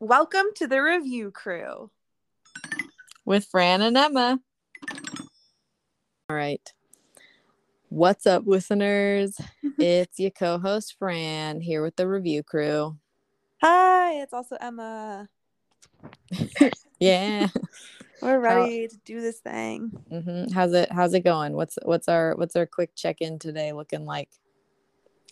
Welcome to the review crew. with Fran and Emma. All right. What's up, listeners? it's your co host, Fran, here with the review crew. Hi, it's also Emma. Yeah. We're ready to do this thing. hmm How's it how's it going? What's what's our what's our quick check-in today looking like?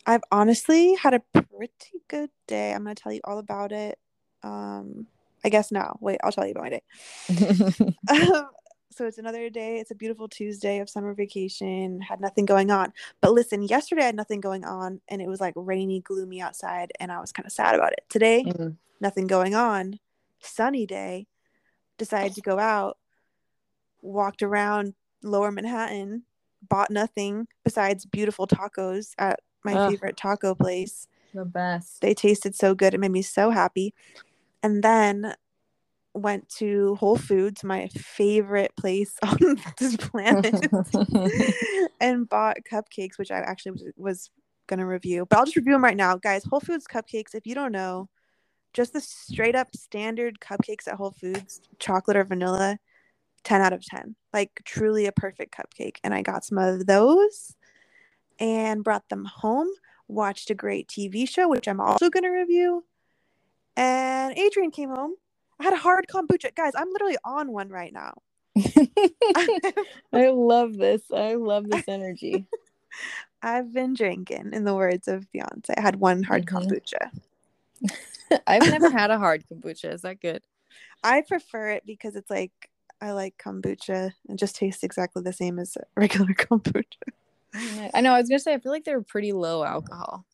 I've honestly had a pretty good day. I'm going to tell you all about it. Um, I guess now. Wait, I'll tell you about my day. Um, so it's another day. It's a beautiful Tuesday of summer vacation. Had nothing going on. But listen, yesterday I had nothing going on and it was like rainy, gloomy outside and I was kind of sad about it. Today, Mhm. nothing going on. Sunny day. Decided to go out. Walked around lower Manhattan. Bought nothing besides beautiful tacos at my favorite taco place. The best. They tasted so good. It made me so happy. And then went to Whole Foods, my favorite place on this planet, and bought cupcakes, which I actually was, was going to review. But I'll just review them right now. Guys, Whole Foods cupcakes, if you don't know, just the straight up standard cupcakes at Whole Foods, chocolate or vanilla, 10 out of 10. Like truly a perfect cupcake. And I got some of those and brought them home watched a great TV show, which I'm also going to review. And Adrian came home. I had a hard kombucha. Guys, I'm literally on one right now. I love this. I love this energy. I've been drinking, in the words of Beyonce. I had one hard Mhm. kombucha. I've never had a hard kombucha. Is that good? I prefer it because it's like, I like kombucha. It just tastes exactly the same as regular kombucha. I know. I was gonna say I feel like they're pretty low alcohol.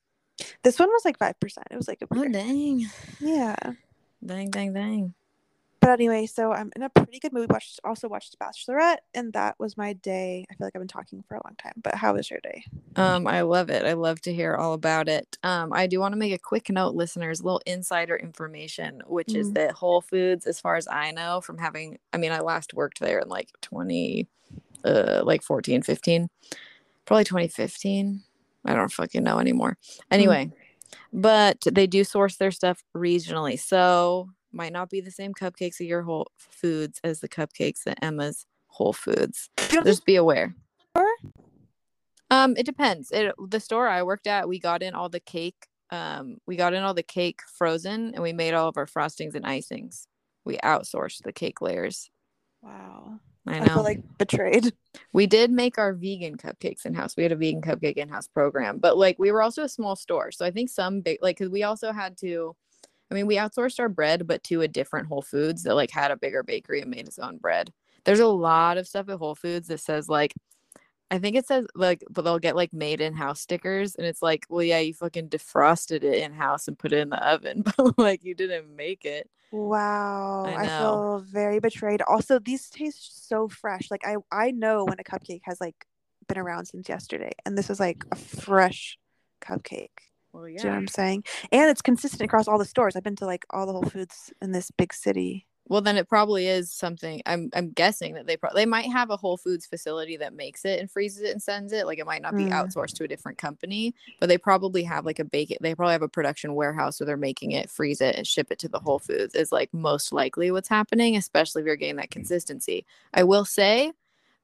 This one was like 5%. It was like a Oh dang. yeah. Dang, dang, dang. But anyway, so I'm in a pretty good mood. Watched also watched Bachelorette, and that was my day. I feel like I've been talking for a long time, but how was your day? Um, I love it. I love to hear all about it. Um, I do want to make a quick note, listeners, a little insider information, which is Mm. that Whole Foods, as far as I know, from having, I mean, I last worked there in like 20, uh, like 14, 15, probably 2015. I don't fucking know anymore. Anyway, but they do source their stuff regionally. So might not be the same cupcakes at your Whole Foods as the cupcakes at Emma's Whole Foods. Just be aware. Um, it depends. It the store I worked at, we got in all the cake. Um, we got in all the cake frozen, and we made all of our frostings and icings. We outsourced the cake layers. wow, I I, know. feel like betrayed. we did make our vegan cupcakes in house. We had a vegan cupcake in house program, but like we were also a small store, so I think some big like because we also had to. I mean, we outsourced our bread, but to a different Whole Foods that like had a bigger bakery and made its own bread. There's a lot of stuff at Whole Foods that says like I think it says like, but they'll get like made in house stickers, and it's like, well, yeah, you fucking defrosted it in house and put it in the oven, but like you didn't make it. Wow, I I, feel very betrayed. Also, these taste so fresh. Like I, I know when a cupcake has like been around since yesterday, and this is like a fresh cupcake. Well, Do you know what I'm saying? And it's consistent across all the stores. I've been to like all the Whole Foods in this big city. Well, then it probably is something. I'm I'm guessing that they pro- they might have a Whole Foods facility that makes it and freezes it and sends it. Like it might not be Mm. outsourced to a different company, but they probably have like a bake. They probably have a production warehouse where they're making it, freeze it, and ship it to the Whole Foods. Is like most likely what's happening, especially if you're getting that consistency. I will say,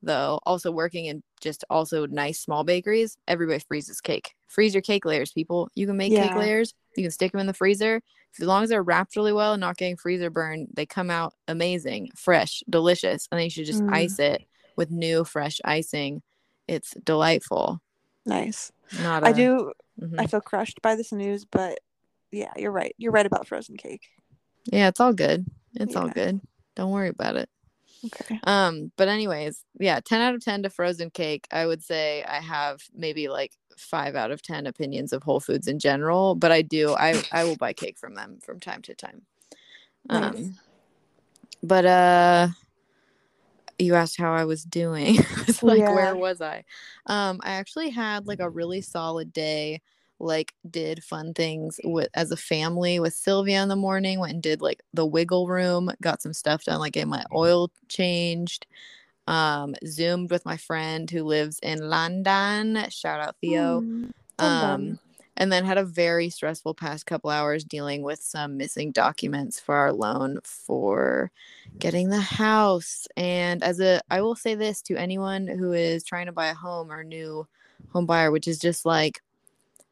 though, also working in just also nice small bakeries, everybody freezes cake. Freeze your cake layers, people. You can make cake layers. You can stick them in the freezer as long as they're wrapped really well and not getting freezer burn, they come out amazing, fresh, delicious. And then you should just Mm. ice it with new fresh icing. It's delightful. Nice. Not I a- do. Mhm. I feel crushed by this news, but yeah, you're right. You're right about frozen cake. Yeah, it's all good. It's all good. Don't worry about it. Okay. Um, but anyways, yeah, 10 out of 10 to frozen cake. I would say I have maybe like five out of 10 opinions of Whole Foods in general, but I do, I, I will buy cake from them from time to time. Um, Nice. but, uh, you asked how I was doing. it's like, Yeah. where was I? Um, I actually had like a really solid day. Like, did fun things with as a family with Sylvia in the morning. Went and did like the wiggle room. Got some stuff done. Like, get my oil changed. Um, zoomed with my friend who lives in London. Shout out Theo. Mm, Um, and then had a very stressful past couple hours dealing with some missing documents for our loan for getting the house. And as a, I will say this to anyone who is trying to buy a home or new home buyer, which is just like,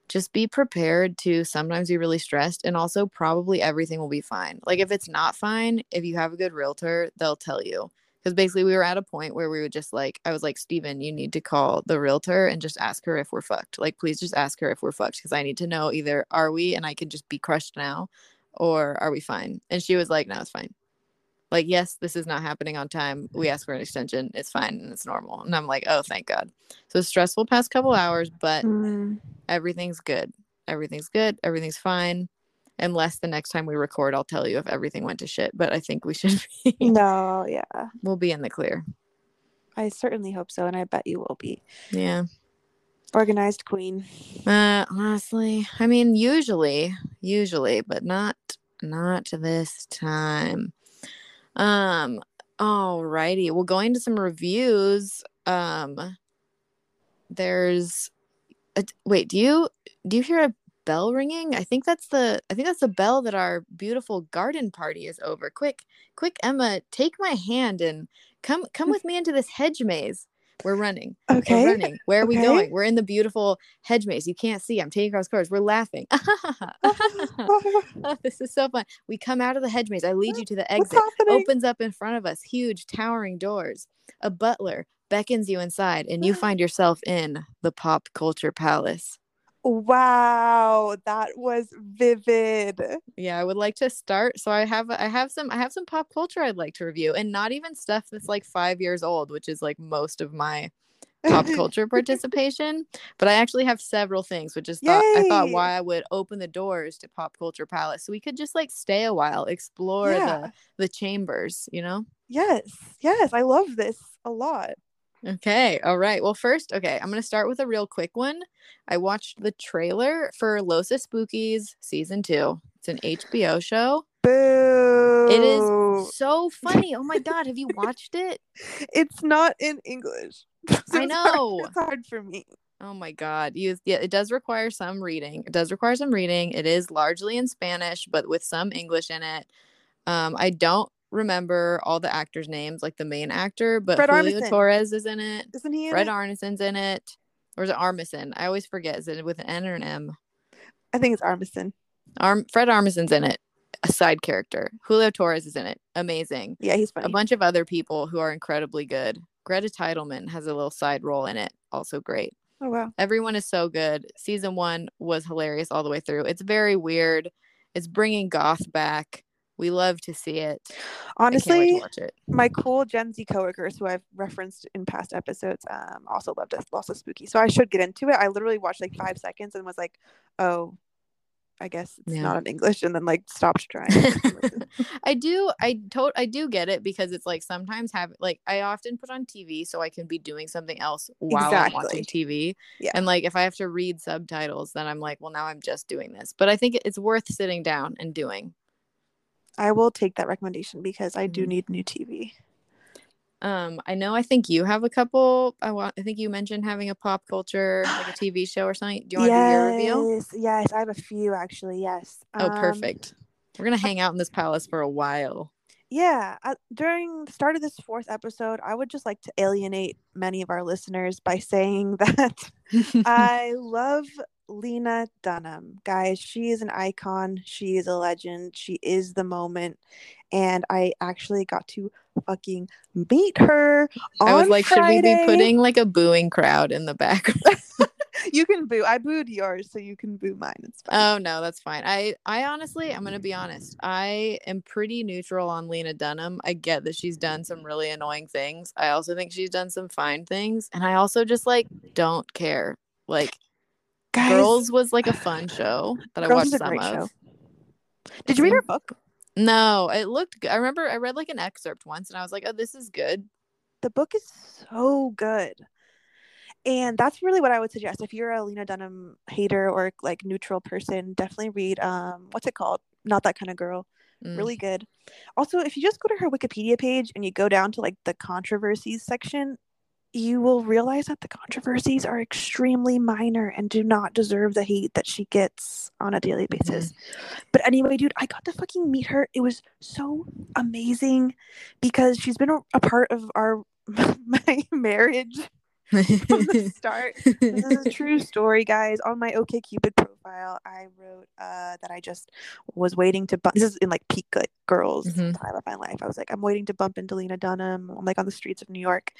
just be prepared to sometimes be really stressed and also probably everything will be fine. Like if it's not fine, if you have a good realtor, they'll tell you because basically we were at a point where we would just like i was like steven you need to call the realtor and just ask her if we're fucked. Like please just ask her if we're fucked because i need to know either are we and i can just be crushed now or are we fine? And she was like no it's fine. Like yes this is not happening on time. We asked for an extension. It's fine and it's normal. And i'm like oh thank god. So stressful past couple hours but Mm. everything's good. Everything's good. Everything's fine unless the next time we record i'll tell you if everything went to shit but i think we should be No, yeah. we'll be in the clear I certainly hope so, and I bet you will be. yeah Organized queen. Uh, honestly, I mean, usually, usually, but not not this time. Um, alrighty. Well, going to some reviews. Um, there's, a, wait. Do you do you hear a bell ringing? I think that's the I think that's the bell that our beautiful garden party is over. Quick, quick, Emma, take my hand and come come mm. with me into this hedge maze. We're running. Okay. We're running. Where are we going? We're in the beautiful hedge maze. You can't see. I'm taking across cars. We're laughing. This is so fun. We come out of the hedge maze. I lead you to the exit. Opens up in front of us, huge towering doors. A butler beckons you inside, and you find yourself in the pop culture palace. Wow, that was vivid. Yeah, I would like to start. So I have I have some I have some pop culture I'd like to review, and not even stuff that's like five years old, which is like most of my pop culture participation. But I actually have several things, which is thought I thought why I would open the doors to Pop Culture Palace, so we could just like stay a while, explore Yeah. the the chambers, you know. Yes, yes, I love this a lot. Okay, all right. Well, first, okay, I'm gonna start with a real quick one. I watched the trailer for Los Espookys season two. It's an HBO show. Boo. It is so funny. Oh my god, have you watched it? It's not in English. So I it's hard- know. It's hard for me. Oh my god. You yeah, it does require some reading. It does require some reading. It is largely in Spanish, but with some English in it. Um, I don't remember all the actors' names, like the main actor, but Fred Julio Armisen. Torres is in it. Isn't he in Fred it? Armisen's in it. Or is it Armisen? I always forget. Is it with an N or an M? I think it's Armisen. Arm Fred Armisen's in it. A side character. Julio Torres is in it. Amazing. Yeah, he's A bunch of other people who are incredibly good. Greta Titelman has a little side role in it. Also great. oh wow. Everyone is so good. Season one was hilarious all the way through. It's very weird. It's bringing goth back. We love to see it. I can't wait to Honestly, it. my cool Gen Z coworkers who I've referenced in past episodes um also loved it. Also spooky. So I should get into it. I literally watched like five seconds and was like, oh, I guess it's Yeah. not in English, and then like stopped trying. I do I to- I do get it because it's like sometimes have like I often put on TV so I can be doing something else while I'm watching TV. Yeah. And like if I have to read subtitles then I'm like, well now I'm just doing this. But I think it's worth sitting down and doing. I will take that recommendation because I do Mhm. need new TV. Um I know I think you have a couple I want I think you mentioned having a pop culture like a TV show or something. Do you want to do your review? Yes, yes, I have a few actually. Yes. Oh, Um, perfect. We're gonna hang out in this palace for a while. Yeah, uh, during the start of this fourth episode, I would just like to alienate many of our listeners by saying that I love Lena Dunham. Guys, she is an icon. She is a legend. She is the moment. And I actually got to fucking meet her. I was like, should we be putting like a booing crowd in the background? You can boo. I booed yours, so you can boo mine. It's fine. Oh no, that's fine. I I honestly, I'm gonna be honest. I am pretty neutral on Lena Dunham. I get that she's done some really annoying things. I also think she's done some fine things, and I also just like don't care. Like Guys, Girls was like a fun show that I Girls watched is a some great of. show. did you read her book? No, it looked. good. I remember I read like an excerpt once, and I was like, "Oh, this is good." the book is so good and that's really what i would suggest if you're a lena dunham hater or like neutral person definitely read um what's it called not that kind of girl Mm. really good also if you just go to her wikipedia page and you go down to like the controversies section you will realize that the controversies are extremely minor and do not deserve the hate that she gets on a daily mm-hmm. basis. But anyway, dude, I got to fucking meet her. It was so amazing because she's been a, a part of our my marriage from the start. This is a true story, guys. On my OK Cupid profile, I wrote uh, that I just was waiting to bump. This is in like peak good girls Mhm. time of my life. I was like, I'm waiting to bump into Lena Dunham. I'm like on the streets of New York,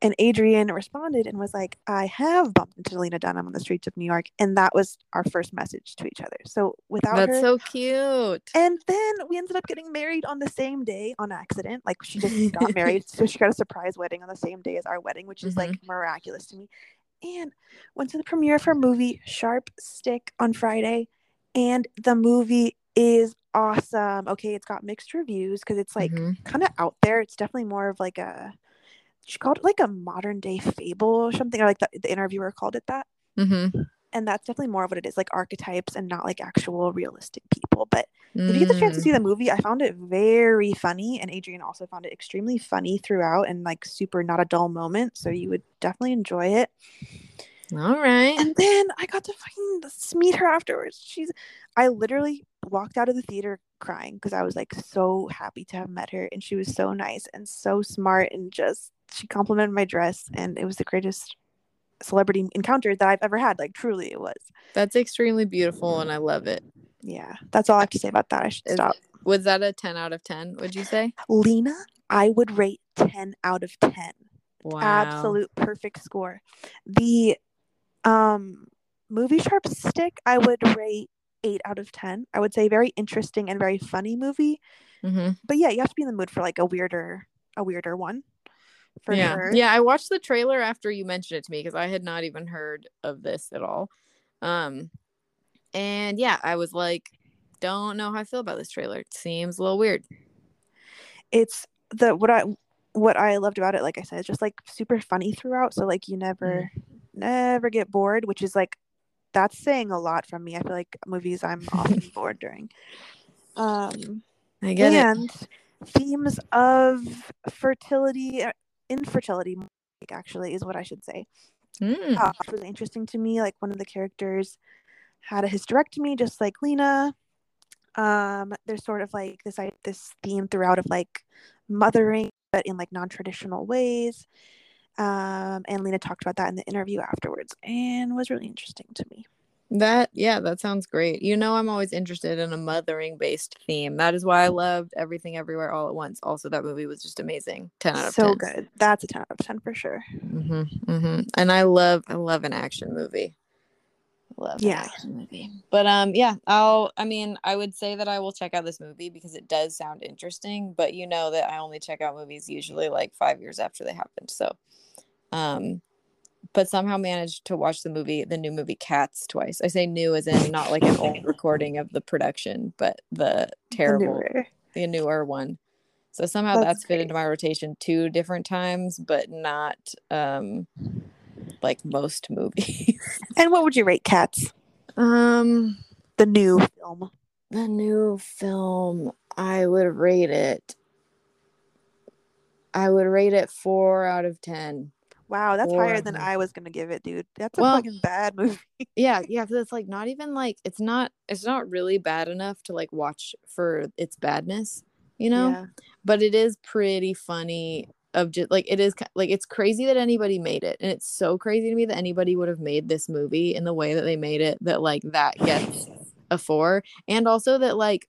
and Adrian responded and was like, I have bumped into Lena Dunham on the streets of New York, and that was our first message to each other. So without That's her, so cute. and then we ended up getting married on the same day on accident. Like she just got married, so she got a surprise wedding on the same day as our wedding, which is like miraculous to me. And went to the premiere of her movie Sharp Stick on Friday, and the movie is awesome. Okay, it's got mixed reviews because it's like Mhm. kind of out there. It's definitely more of like a she called it like a modern day fable or something, or like the, the interviewer called it that Mhm. And that's definitely more of what it is like archetypes and not like actual realistic people but if you get the chance to Mm. see the movie i found it very funny and adrian also found it extremely funny throughout and like super not a dull moment so you would definitely enjoy it All right. and then i got to fucking meet her afterwards she's i literally walked out of the theater crying because i was like so happy to have met her and she was so nice and so smart and just she complimented my dress and it was the greatest celebrity encounter that i've ever had like truly it was That's extremely beautiful and I love it. yeah, that's all I have to say about that. I should Is- stop. Was that a 10 out of 10, would you say? Lena, I would rate 10 out of 10. Wow. Absolute perfect score. The um movie Sharp Stick, I would rate 8 out of 10. I would say very interesting and very funny movie. hmm But yeah, you have to be in the mood for like a weirder a weirder one. For yeah. sure. Yeah, I watched the trailer after you mentioned it to me because I had not even heard of this at all. Um and yeah, I was like don't know how I feel about this trailer. It seems a little weird. It's the what I what I loved about it, like I said, it's just like super funny throughout. So like you never never get bored, which is like that's saying a lot from me. I feel like movies I'm often bored during. Um I get it. and themes of fertility infertility actually is what I should say. Mm. Uh, it was interesting to me. Like one of the characters had a hysterectomy, just like Lena. Um, there's sort of like this I- this theme throughout of like mothering, but in like non-traditional ways. Um, and Lena talked about that in the interview afterwards, and was really interesting to me. That yeah, that sounds great. You know, I'm always interested in a mothering based theme. That is why I loved Everything Everywhere All at Once. Also, that movie was just amazing. Ten out of So 10. good. That's a ten out of ten for sure. hmm hmm And I love I love an action movie. Love an Yeah. action movie. But um yeah, I'll I mean, I would say that I will check out this movie because it does sound interesting, but you know that I only check out movies usually like 5 years after they happened. So um but somehow managed to watch the movie the new movie Cats twice. I say new as in not like an old recording of the production, but the The terrible newer. the newer one. So somehow That's that's, fit into my rotation two different times, but not um like most movies. And what would you rate Cats? um The new film. the new film, I would rate it I would rate it four out of ten. Wow, that's higher than I was gonna give it, dude. That's a Well- fucking bad movie. Yeah, yeah, because it's like not even like it's not it's not really bad enough to like watch for its badness, you know? Yeah. but it is pretty funny of just like it is like it's crazy that anybody made it and it's so crazy to me that anybody would have made this movie in the way that they made it that like that gets a four and also that like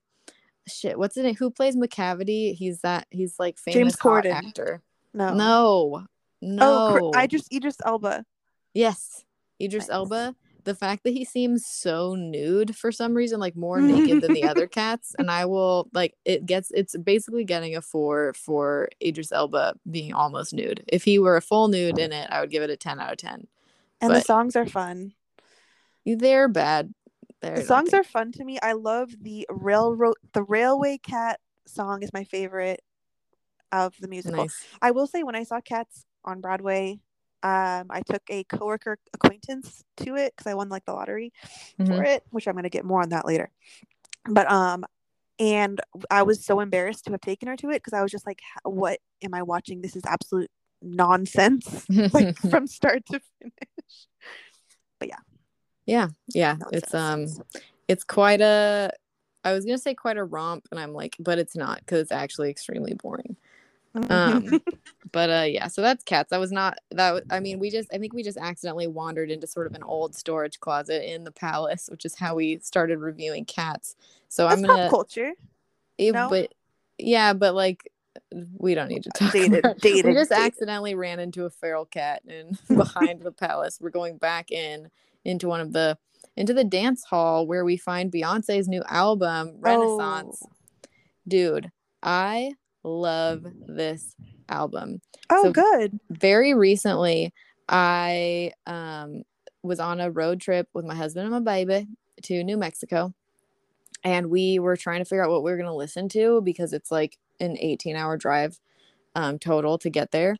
shit what's in it who plays Macavity he's that he's like famous James Corden. actor No. no Oh, no Oh, I just Idris Elba. yes Idris Nice. Elba the fact that he seems so nude for some reason like more naked than the other cats and i will like it gets it's basically getting a four for idris elba being almost nude if he were a full nude in it i would give it a 10 out of 10 And the songs are fun. they're bad they're The songs are fun to me. I love the railroad the Railway Cat song is my favorite of the musical. nice I will say when I saw Cats on Broadway, um, I took a coworker acquaintance to it because I won like the lottery Mhm. for it, which I'm gonna get more on that later. But um, and I was so embarrassed to have taken her to it because I was just like, "What am I watching? This is absolute nonsense like from start to finish. But yeah. Yeah, yeah. It's um it's quite a I was gonna say quite a romp, and I'm like, but it's not because it's actually extremely boring. Um, but uh, yeah, so that's cats. That was not that. I mean, we just I think we just accidentally wandered into sort of an old storage closet in the palace, which is how we started reviewing cats. So That's I'm gonna pop culture. it- no? but yeah, but like we don't need to talk. Dated, about it. dated, we just dated. accidentally ran into a feral cat and behind the palace. We're going back in into one of the into the dance hall where we find Beyonce's new album Renaissance. Oh. Dude, I love this album. Oh, So- good. Very recently, I um was on a road trip with my husband and my baby to New Mexico. And we were trying to figure out what we were going to listen to because it's like an 18 hour drive um, total to get there.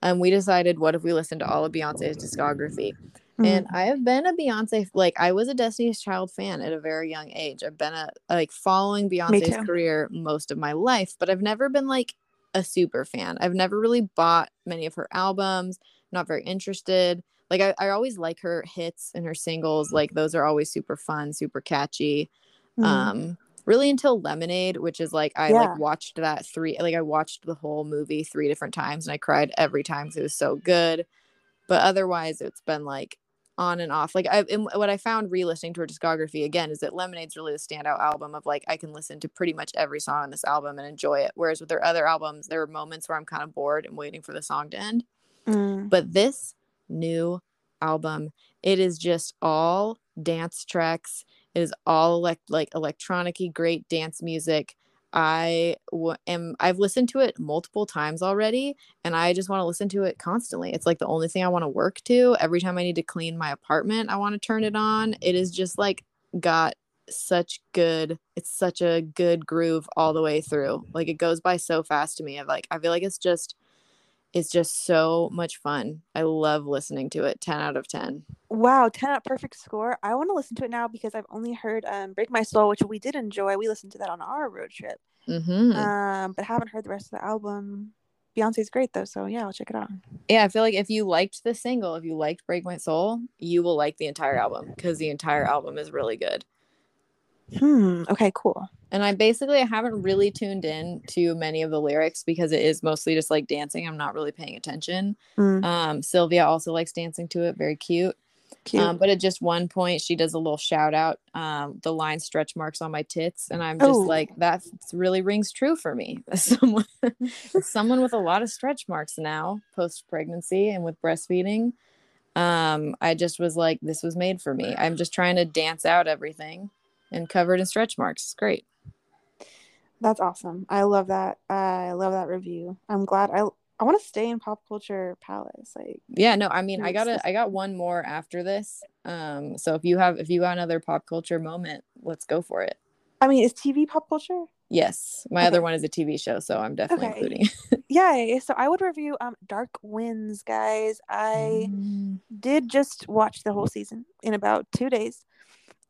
And we decided, what if we listened to all of Beyonce's discography? And Mm. I have been a Beyonce, like I was a Destiny's Child fan at a very young age. I've been a like following Beyonce's career most of my life, but I've never been like a super fan. I've never really bought many of her albums. Not very interested. Like I, I always like her hits and her singles. Like those are always super fun, super catchy. Mm. Um, really until Lemonade, which is like I Yeah. like watched that three, like I watched the whole movie three different times and I cried every time 'cause it was so good. But otherwise, it's been like on and off. Like I, and what I found re-listening to her discography again is that Lemonade's really the standout album of like I can listen to pretty much every song on this album and enjoy it. Whereas with their other albums, there are moments where I'm kind of bored and waiting for the song to end. Mm. But this new album, it is just all dance tracks. It is all elect- like electronic-y, great dance music. I w- am I've listened to it multiple times already and I just want to listen to it constantly. It's like the only thing I want to work to. Every time I need to clean my apartment, I want to turn it on. It is just like got such good it's such a good groove all the way through. Like it goes by so fast to me. I like I feel like it's just it's just so much fun. I love listening to it. 10 out of 10. Wow, 10 out perfect score. I want to listen to it now because I've only heard um, Break My Soul, which we did enjoy. We listened to that on our road trip. hmm Um, but haven't heard the rest of the album. Beyonce's great though, so yeah, I'll check it out. Yeah, I feel like if you liked the single, if you liked Break My Soul, you will like the entire album because the entire album is really good. Hmm. Okay, cool. And I basically I haven't really tuned in to many of the lyrics because it is mostly just like dancing. I'm not really paying attention. Mm, Um, Sylvia also likes dancing to it, very cute. cute. Um, but at just one point, she does a little shout out, um, the line "stretch marks on my tits," and I'm just Oh. like, that really rings true for me. Someone, someone with a lot of stretch marks now, post pregnancy and with breastfeeding, um, I just was like, this was made for me. I'm just trying to dance out everything, and covered in stretch marks. It's great. That's awesome. I love that. I love that review. I'm glad. I I want to stay in pop culture palace. Like, Yeah, no, I mean, I got sense. I got one more after this. Um, so if you have if you got another pop culture moment, let's go for it. I mean, is TV pop culture? Yes, my Okay. other one is a TV show, so I'm definitely Okay. including. Yeah. So I would review um Dark Winds, guys. I Mm. did just watch the whole season in about two days.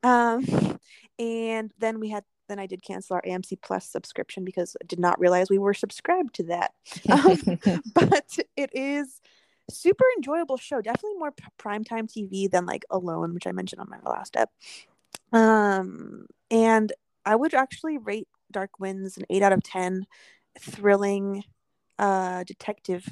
Um, and then we had then I did cancel our AMC Plus subscription because I did not realize we were subscribed to that. Um, but it is super enjoyable show. Definitely more p- primetime TV than like Alone, which I mentioned on my last ep. Um, and I would actually rate Dark Winds an eight out of ten. Thrilling, uh, detective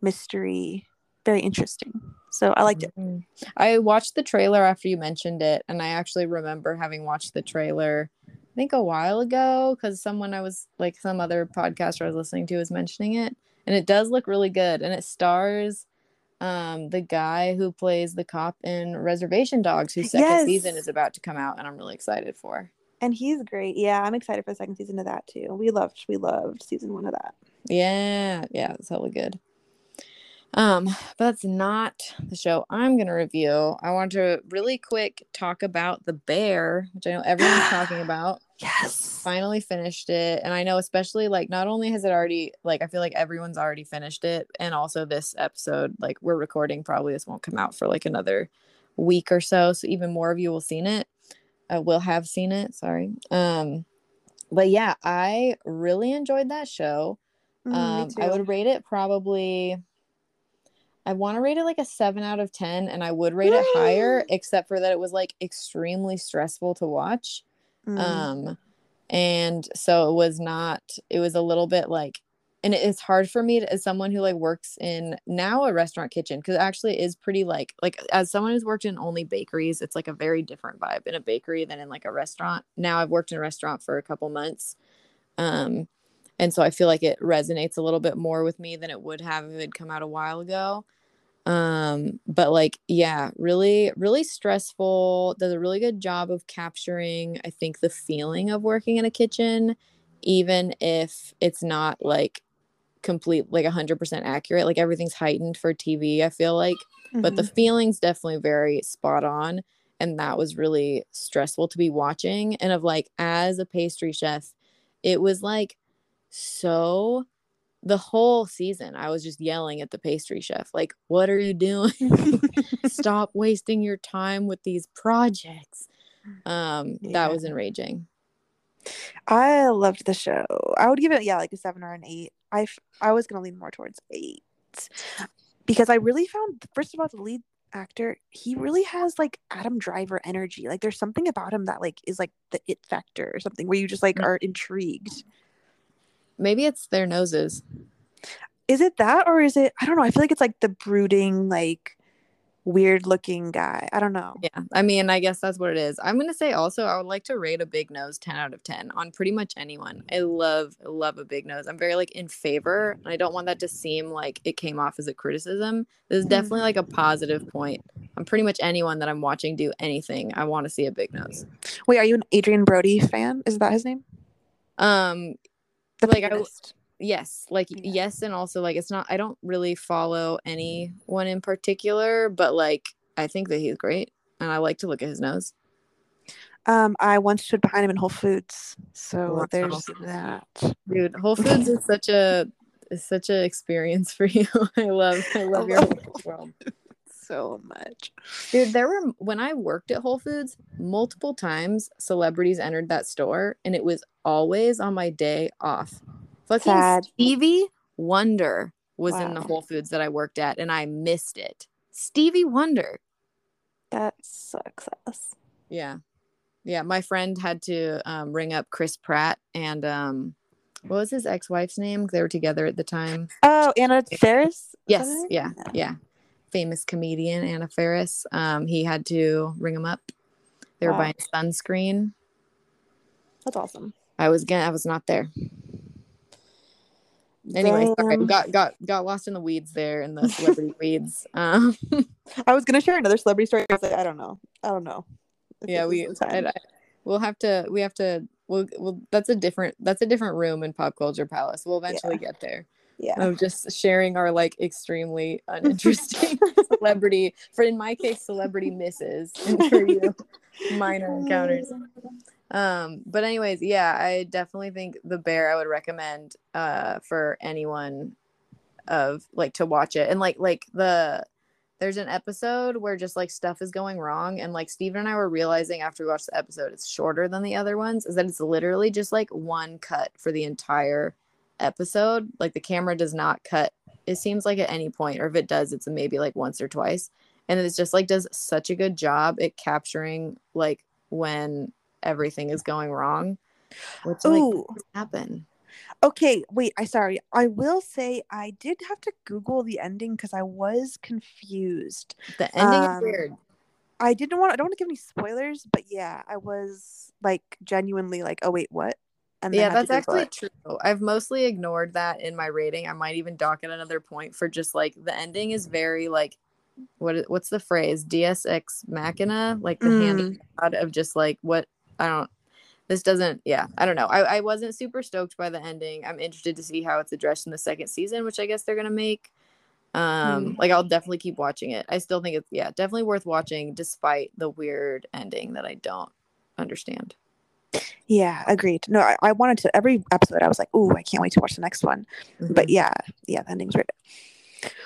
mystery, very interesting. So I liked it. Mm. I watched the trailer after you mentioned it, and I actually remember having watched the trailer. I think a while ago because someone I was like some other podcaster I was listening to was mentioning it, and it does look really good, and it stars um the guy who plays the cop in Reservation Dogs, whose second Yes. season is about to come out, and I'm really excited for. And he's great. Yeah, I'm excited for the second season of that too. We loved we loved season one of that. Yeah, yeah, it's hella good. Um, but that's not the show I'm gonna review. I want to really quick talk about The Bear, which I know everyone's talking about. Yes. Finally finished it, and I know especially like not only has it already like I feel like everyone's already finished it, and also this episode like we're recording probably this won't come out for like another week or so, so even more of you will seen it. Uh, will have seen it. Sorry. Um, but yeah, I really enjoyed that show. Mm, Um, I would rate it probably I want to rate it like a seven out of 10, and I would rate it higher, except for that it was like extremely stressful to watch. Mm. Um, and so it was not, it was a little bit like, and it's hard for me to, as someone who like works in now a restaurant kitchen because it actually is pretty like like as someone who's worked in only bakeries it's like a very different vibe in a bakery than in like a restaurant now i've worked in a restaurant for a couple months um and so i feel like it resonates a little bit more with me than it would have if it had come out a while ago um but like yeah really really stressful does a really good job of capturing i think the feeling of working in a kitchen even if it's not like complete like 100% accurate like everything's heightened for tv i feel like but the Mhm. feeling's definitely very spot on and that was really stressful to be watching and of like as a pastry chef it was like so the whole season i was just yelling at the pastry chef like what are you doing stop wasting your time with these projects um Yeah. that was enraging I loved the show. I would give it yeah like a seven or an eight. I f- I was gonna lean more towards eight because I really found first of all the lead actor he really has like Adam Driver energy. Like there's something about him that like is like the it factor or something where you just like Mm. are intrigued. Maybe it's their noses Is it that or is it I don't know. I feel like it's like the brooding like weird looking guy. I don't know. Yeah, I mean, I guess that's what it is. I'm gonna say also, I would like to rate a big nose 10 out of 10 on pretty much anyone. I love, love a big nose. I'm very like in favor, and I don't want that to seem like it came off as a criticism. This is Mhm. definitely like a positive point. On pretty much anyone that I'm watching do anything, I want to see a big nose. Wait, are you an Adrien Brody fan? Is that his name? Um, The Like, I yes, like Yeah. yes, and also like it's not. I don't really follow anyone in particular, but like I think that he's great, and I like to look at his nose. Um, I once stood behind him in Whole Foods, so Wow. there's that. Dude, Whole Foods is such a is such an experience for you. I love I love your Whole world. So much. Dude, there were when I worked at Whole Foods, multiple times celebrities entered that store and it was always on my day off. Fucking Sad. Stevie Wonder was in the Whole Foods that I worked at and I missed it. Stevie Wonder. That sucks ass. Yeah. Yeah, my friend had to um, ring up Chris Pratt and um what was his ex-wife's name? They were together at the time. Oh, Anna Faris? Is that Yes, yeah, yeah. Famous comedian Anna Faris. Um, he had to ring him up. They were Wow. buying sunscreen. That's awesome. I was gonna. I was not there. Anyway, sorry, got got got lost in the weeds there in the celebrity weeds. Um, I was gonna share another celebrity story. I was like, I don't know. I don't know. if yeah, we. is the time. I, I, we'll have to. We have to. We'll, we'll. That's a different. That's a different room in Pop Culture Palace. We'll eventually get there. Yeah. Of just sharing our like extremely uninteresting celebrity. For in my case, celebrity misses, and for you, minor encounters. um but anyways yeah i definitely think the bear i would recommend uh for anyone of like to watch it and like like the there's an episode where just like stuff is going wrong and like steven and i were realizing after we watched the episode it's shorter than the other ones is that it's literally just like one cut for the entire episode like the camera does not cut it seems like at any point or if it does it's maybe like once or twice and it's just like does such a good job at capturing like when everything is going wrong which like happen Okay, wait, I sorry. I will say I did have to Google the ending because I was confused. the ending Um, is weird I didn't want I don't want to give any spoilers, but yeah, I was like genuinely like, oh wait, what? And yeah that's actually it. true. I've mostly ignored that in my rating i might even dock it another point for just like the ending is very like what what's the phrase? Deus ex machina? Like the hand Mm. god of just like what i don't this doesn't yeah i don't know. I, I wasn't super stoked by the ending. I'm interested to see how it's addressed in the second season which i guess they're gonna make. Um Mm. like i'll definitely keep watching it. I still think it's yeah definitely worth watching despite the weird ending that i don't understand Yeah, agreed. No, I, I wanted to every episode. I was like, "Ooh, I can't wait to watch the next one." But yeah, yeah, the ending's weird.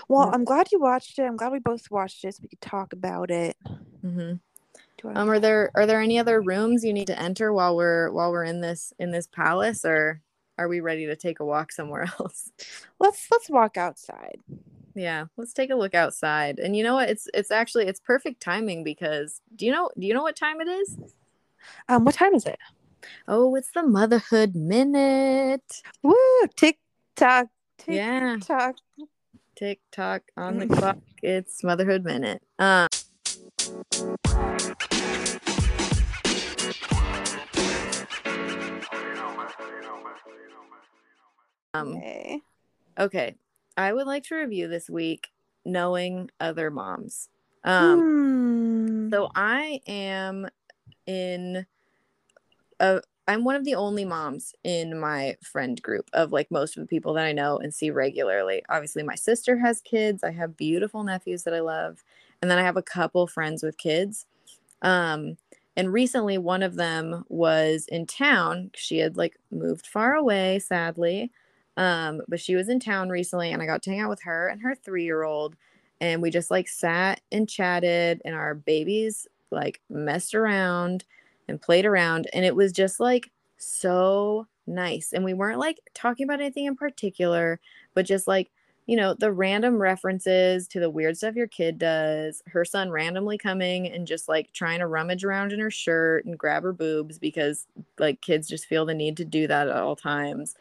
Well, Yeah. I'm glad you watched it. I'm glad we both watched it, so we could talk about it. Mm-hmm. Um, are there are there any other rooms you need to enter while we're while we're in this in this palace, or are we ready to take a walk somewhere else? let's let's walk outside. Yeah, let's take a look outside. And you know what? It's it's actually it's perfect timing because do you know do you know what time it is? Um, what time is it? Oh, it's the motherhood minute. Woo! Tick tock, tick Yeah. tock. Tick tock on the clock. It's motherhood minute. Um um, Okay. okay. I would like to review this week knowing other moms. Um Hmm. So I am in a I'm one of the only moms in my friend group of like most of the people that I know and see regularly. Obviously, my sister has kids. I have beautiful nephews that I love, and then I have a couple friends with kids. Um, and recently, one of them was in town. She had like moved far away, sadly, um, but she was in town recently, and I got to hang out with her and her three year old, and we just like sat and chatted, and our babies like messed around and played around and it was just like so nice. And we weren't like talking about anything in particular but just like you know the random references to the weird stuff your kid does her son randomly coming and just like trying to rummage around in her shirt and grab her boobs because like kids just feel the need to do that at all times.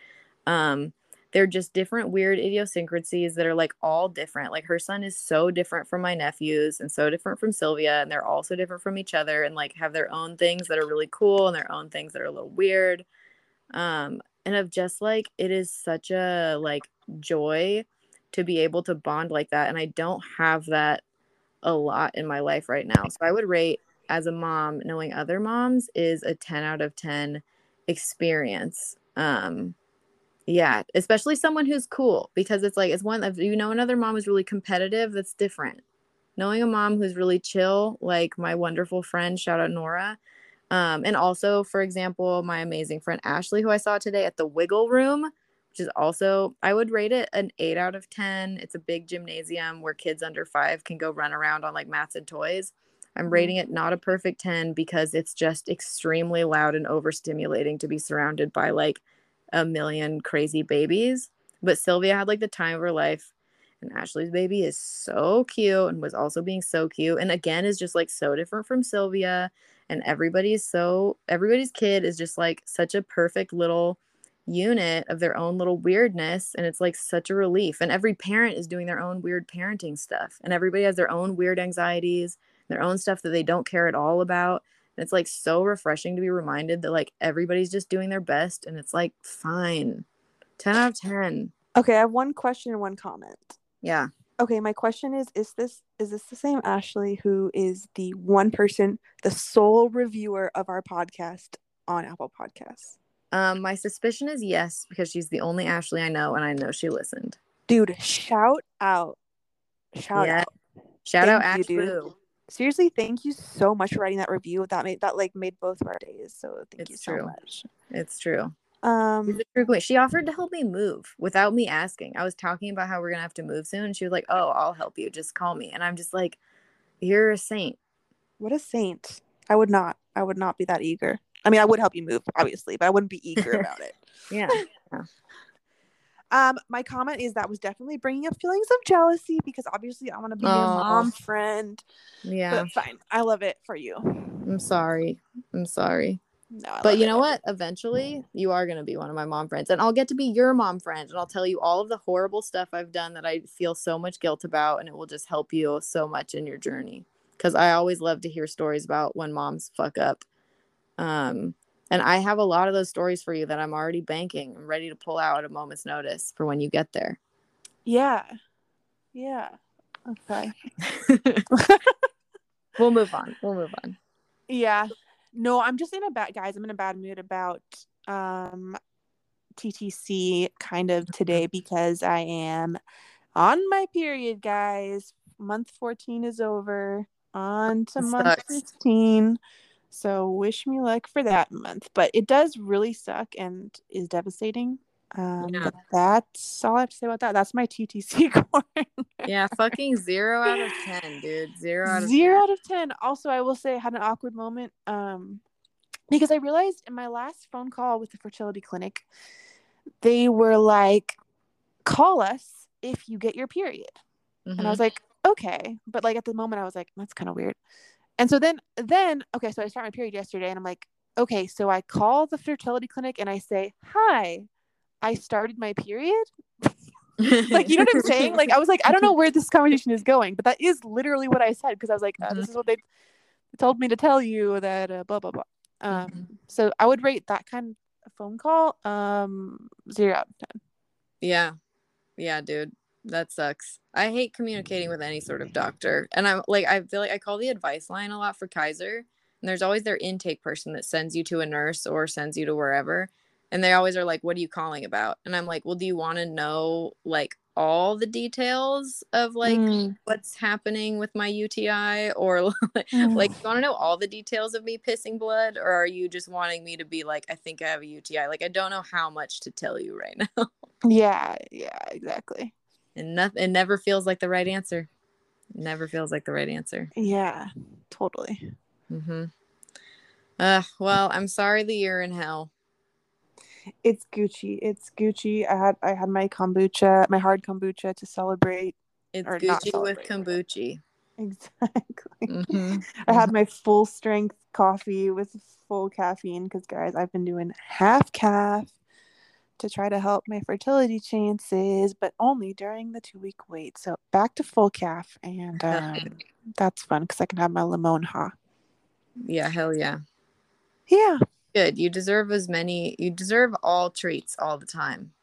Um they're just different weird idiosyncrasies that are like all different. Like her son is so different from my nephews and so different from Sylvia, and they're also different from each other and like have their own things that are really cool and their own things that are a little weird. Um, and of just like it is such a like joy to be able to bond like that. And I don't have that a lot in my life right now. So I would rate as a mom, knowing other moms is a 10 out of 10 experience. Um, yeah, especially someone who's cool because it's like it's one of you know another mom is really competitive. That's different. Knowing a mom who's really chill, like my wonderful friend, shout out Nora, um, and also for example my amazing friend Ashley, who I saw today at the Wiggle Room, which is also I would rate it an eight out of ten. It's a big gymnasium where kids under five can go run around on like mats and toys. I'm Mhm. rating it not a perfect 10 because it's just extremely loud and overstimulating to be surrounded by like a million crazy babies. But Sylvia had like the time of her life. And Ashley's baby is so cute and was also being so cute. And again, is just like so different from Sylvia. And everybody's so, everybody's kid is just like such a perfect little unit of their own little weirdness. And it's like such a relief. And every parent is doing their own weird parenting stuff. And everybody has their own weird anxieties, their own stuff that they don't care at all about. And it's like so refreshing to be reminded that like everybody's just doing their best and it's like fine. 10 out of 10. Okay, I have one question and one comment. Yeah. Okay, my question is is this is this the same Ashley who is the one person, the sole reviewer of our podcast on Apple Podcasts? Um, my suspicion is yes, because she's the only Ashley I know and I know she listened. Dude, shout out. Shout Yeah. out. Shout out Thank Ash you. Boo. Seriously, thank you so much for writing that review. That made that like made both of our days. So thank you It's so true. much. It's true. Um true. She offered to help me move without me asking. I was talking about how we're gonna have to move soon, and she was like, "Oh, I'll help you. Just call me." And I'm just like, "You're a saint." what a saint. I would not. I would not be that eager. I mean, I would help you move, obviously, but I wouldn't be eager about it. Yeah. Um, my comment is that was definitely bringing up feelings of jealousy because obviously I want to be your Aw. mom friend. Yeah. But fine, I love it for you. I'm sorry. I'm sorry. No, But you it. know what? Eventually, you are going to be one of my mom friends, and I'll get to be your mom friend, and I'll tell you all of the horrible stuff I've done that I feel so much guilt about, and it will just help you so much in your journey. Because I always love to hear stories about when moms fuck up. Um, and I have a lot of those stories for you that I'm already banking. I'm ready to pull out at a moment's notice for when you get there. Yeah. Yeah. Okay. we'll move on. We'll move on. Yeah. No, I'm just in a bad guys, I'm in a bad mood about um TTC kind of today because I am on my period, guys. Month 14 is over. On to month Sucks. 15. So wish me luck for that month. But it does really suck and is devastating. Um Yeah. that's all I have to say about that. That's my TTC corner. Yeah, fucking zero out of 10, dude. Zero out of Zero 10. out of ten. Also, I will say I had an awkward moment. Um because I realized in my last phone call with the fertility clinic, they were like, call us if you get your period. And I was like, okay. But like at the moment I was like, that's kind of weird. And so then then okay, so I start my period yesterday and I'm like, okay, so I call the fertility clinic and I say, Hi, I started my period. like you know what I'm saying? Like I was like, I don't know where this conversation is going, but that is literally what I said because I was like, uh, this is what they told me to tell you that uh, blah blah blah. Um, Mhm. so I would rate that kind of phone call um zero out of ten. Yeah. Yeah, dude. That sucks. I hate communicating with any sort of doctor. And I'm like I feel like I call the advice line a lot for Kaiser. And there's always their intake person that sends you to a nurse or sends you to wherever. And they always are like, What are you calling about? And I'm like, Well, do you want to know like all the details of like Mm, what's happening with my UTI? Or like mm. like you want to know all the details of me pissing blood? Or are you just wanting me to be like, I think I have a UTI? Like I don't know how much to tell you right now. yeah, yeah, exactly. And nothing it never feels like the right answer It never feels like the right answer Yeah, totally. mm-hmm. uh well i'm sorry that you're in hell It's Gucci. It's Gucci. I had I had my kombucha, my hard kombucha to celebrate. it's Or gucci with celebrate. kombucha Exactly. hmm I had my full strength coffee with full caffeine because guys, I've been doing half caff to try to help my fertility chances, but only during the two week wait. So back to full caff, and um, that's fun because I can have my limon ha. yeah hell yeah Yeah. good you deserve as many you deserve all treats all the time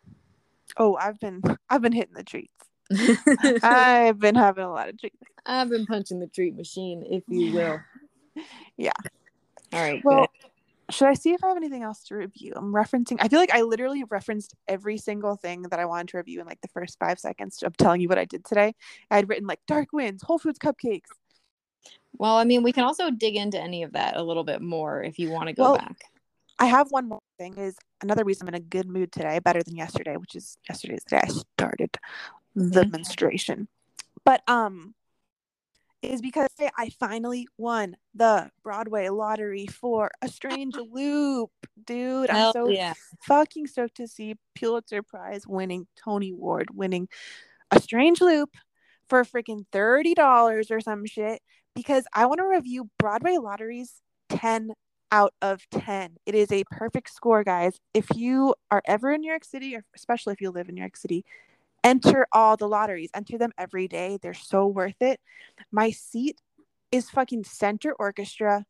Oh, I've been I've been hitting the treats. I've been having a lot of treats. i've been punching the treat machine if you will Yeah. all right Well, good should I see if I have anything else to review? I'm referencing. I feel like I literally referenced every single thing that I wanted to review in like the first five seconds of telling you what I did today. I had written like dark winds, Whole Foods cupcakes. well i mean we can also dig into any of that a little bit more if you want to go Well, back I have one more thing. Is another reason I'm in a good mood today, better than yesterday, which is yesterday's day I started the Mhm. menstruation. But um, is because I finally won the Broadway lottery for A Strange Loop, dude. I'm so yeah. fucking stoked to see Pulitzer Prize winning, Tony Award winning A Strange Loop for freaking thirty dollars or some shit. Because I want to review Broadway lotteries ten out of 10. It is a perfect score, guys. If you are ever in New York City, or especially if you live in New York City, enter all the lotteries. Enter them every day. They're so worth it. My seat is fucking center orchestra,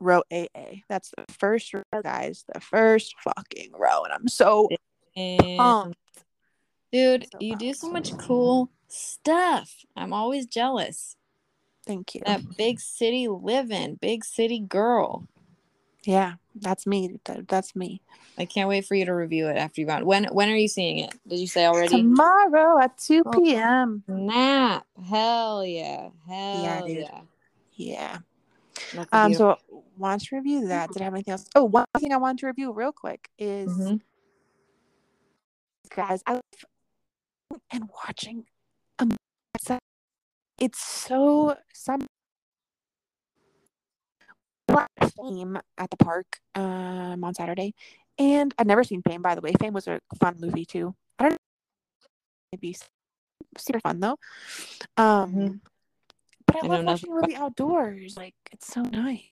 row AA. That's the first row, guys. The first fucking row. And I'm so pumped. dude, So you do so much cool stuff. I'm always jealous. Thank you. That big city living, big city girl. Yeah, that's me. That- That's me. I can't wait for you to review it after you've gone. When when are you seeing it? Did you say already? Tomorrow at 2 Oh. p.m. Snap. Hell yeah. Hell Yeah, yeah. dude. Yeah. That's Um, beautiful- so want to review that. Did I have anything else? Oh, one thing I wanted to review real quick is Mhm. guys, I love and watching a it's so some fame at the park um on Saturday. And I'd never seen Fame, by the way. Fame was a fun movie too. I don't know maybe super fun though. Um Mhm. but I, I love watching a movie outdoors. Like it's so nice.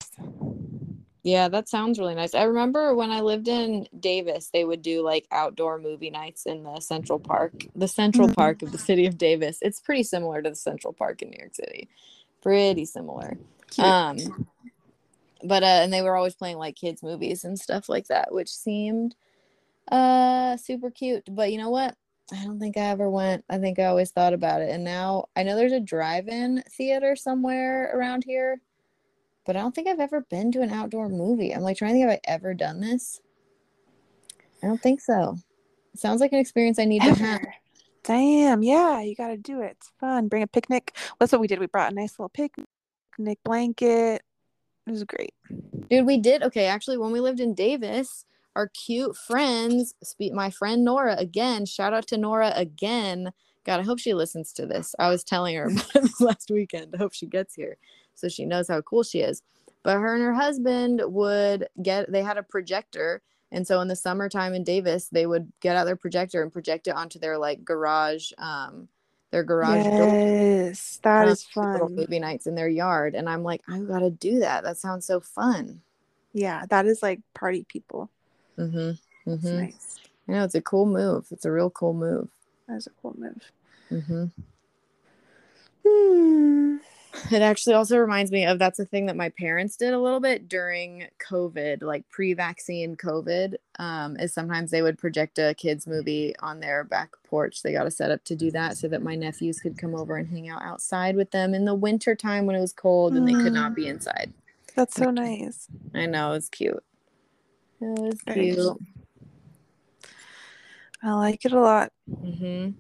Yeah, that sounds really nice. I remember when I lived in Davis, they would do like outdoor movie nights in the Central Park, the Central Mhm. Park of the city of Davis. It's pretty similar to the Central Park in New York City. Pretty similar. Cute. Um but uh and they were always playing like kids movies and stuff like that, which seemed uh super cute. But you know what? I don't think I ever went. I think I always thought about it. And now I know there's a drive-in theater somewhere around here, but I don't think I've ever been to an outdoor movie. I'm like trying to think if I ever done this. I don't think so. It sounds like an experience I need to have. Damn, yeah, you gotta do it. It's fun. Bring a picnic. That's what we did. We brought a nice little picnic blanket. It was great. Dude, we did. Okay, actually, when we lived in Davis, our cute friends, my friend Nora, again, shout out to Nora again. God, I hope she listens to this. I was telling her about this last weekend. I hope she gets here so she knows how cool she is. But her and her husband would get, they had a projector. And so in the summertime in Davis, they would get out their projector and project it onto their like garage, um, their garage door. Yes, that little fun. movie nights in their yard, and I'm like, I've got to do that. That sounds so fun. Yeah, that is like party people. Mm-hmm. Mm-hmm. nice. I know it's a cool move. It's a real cool move. That is a cool move. Mm-hmm. Hmm. It actually also reminds me of that's a thing that my parents did a little bit during COVID, like pre-vaccine COVID. Um, is sometimes they would project a kids movie on their back porch. They got a setup to do that so that my nephews could come over and hang out outside with them in the winter time when it was cold and they could not be inside. That's so nice. I know it's cute. It was cute. I like it a lot. hmm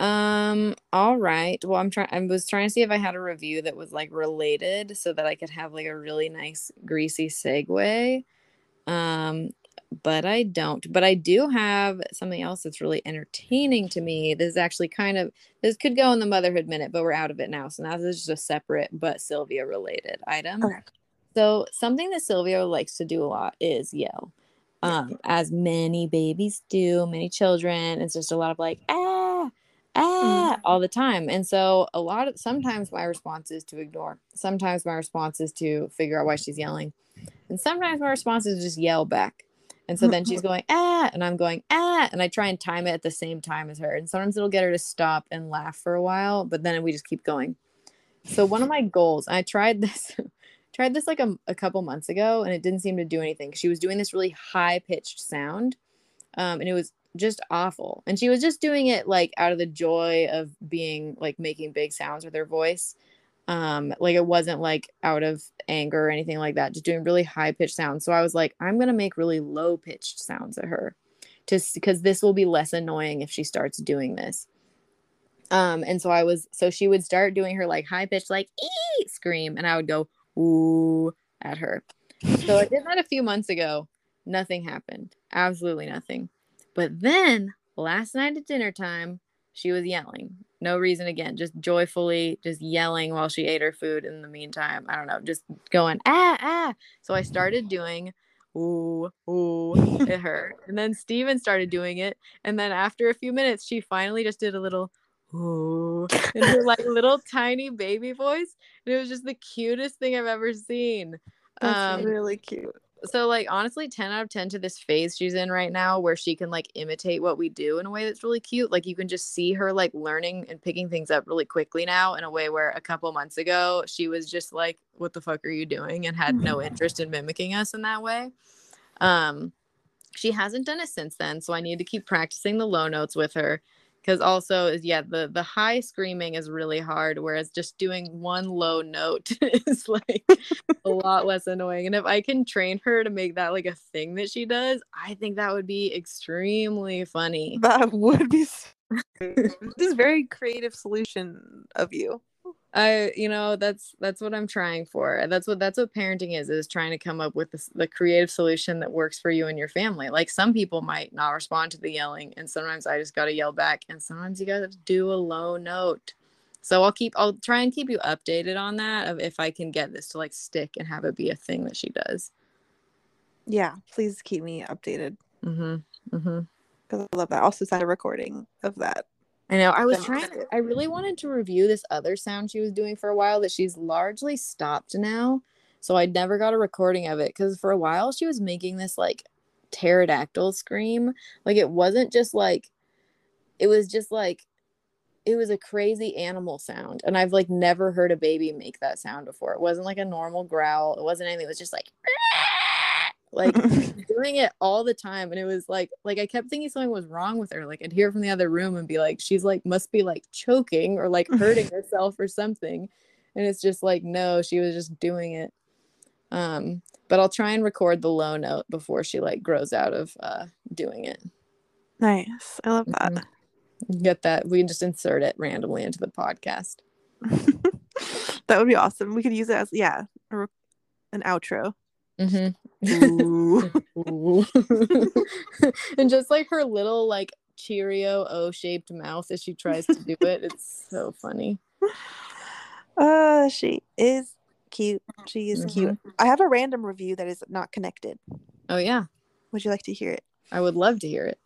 Um. All right. Well, I'm trying. I was trying to see if I had a review that was like related, so that I could have like a really nice greasy segue. Um, but I don't. But I do have something else that's really entertaining to me. This is actually kind of this could go in the motherhood minute, but we're out of it now. So now this is just a separate but Sylvia related item. Okay. So something that Sylvia likes to do a lot is yell. Um, as many babies do, many children. It's just a lot of like, ah, ah, all the time. And so a lot of sometimes my response is to ignore. Sometimes my response is to figure out why she's yelling. And sometimes my response is just yell back. And so then she's going, ah, and I'm going, ah, and I try and time it at the same time as her. And sometimes it'll get her to stop and laugh for a while, but then we just keep going. So one of my goals, I tried this, tried this like a, a couple months ago, and it didn't seem to do anything. She was doing this really high pitched sound, um, and it was just awful. And she was just doing it like out of the joy of being like making big sounds with her voice. Um, like it wasn't like out of anger or anything like that, just doing really high pitched sounds. So I was like, I'm gonna make really low pitched sounds at her, just because this will be less annoying if she starts doing this. Um, and so I was so she would start doing her like high pitched like ee scream, and I would go ooh at her. So I did that a few months ago. Nothing happened. Absolutely nothing. But then last night at dinner time, she was yelling. No reason again, just joyfully, just yelling while she ate her food in the meantime. I don't know, just going ah ah. So I started doing ooh ooh at her. And then Steven started doing it. And then after a few minutes, she finally just did a little ooh in her like little tiny baby voice. And it was just the cutest thing I've ever seen. That's Um, really cute. So like honestly 10 out of 10 to this phase she's in right now where she can like imitate what we do in a way that's really cute like you can just see her like learning and picking things up really quickly now in a way where a couple months ago she was just like what the fuck are you doing? and had no interest in mimicking us in that way. Um she hasn't done it since then so i need to keep practicing the low notes with her because also is yeah the the high screaming is really hard whereas just doing one low note is like a lot less annoying and if i can train her to make that like a thing that she does i think that would be extremely funny That would be this is very creative solution of you. I you know that's that's what i'm trying for that's what that's what parenting is is trying to come up with this, the creative solution that works for you and your family. Like some people might not respond to the yelling and sometimes i just got to yell back and sometimes you got to do a low note. So i'll keep i'll try and keep you updated on that of if i can get this to like stick and have it be a thing that she does. Yeah, please keep me updated. Mm-hmm mm-hmm. Because I love that. Also sent a recording of that. I know. I was That trying. I really wanted to review this other sound she was doing for a while that she's largely stopped now. So I never got a recording of it because for a while she was making this like pterodactyl scream. Like it wasn't just like, it was just like, it was a crazy animal sound. And I've like never heard a baby make that sound before. It wasn't like a normal growl. It wasn't anything. It was just like, like doing it all the time and it was like like i kept thinking something was wrong with her like i'd hear from the other room and be like she's like must be like choking or like hurting herself or something and it's just like no she was just doing it um but i'll try and record the low note before she like grows out of uh doing it Nice. I love that. Mhm. get that we can just insert it randomly into the podcast that would be awesome. We could use it as yeah, a an outro. Mm-hmm. Ooh. Ooh. and just like her little like Cheerio O shaped mouth as she tries to do it. It's so funny. uh, she is cute. She is cute. Mm-hmm. I have a random review that is not connected. Oh yeah. Would you like to hear it? I would love to hear it.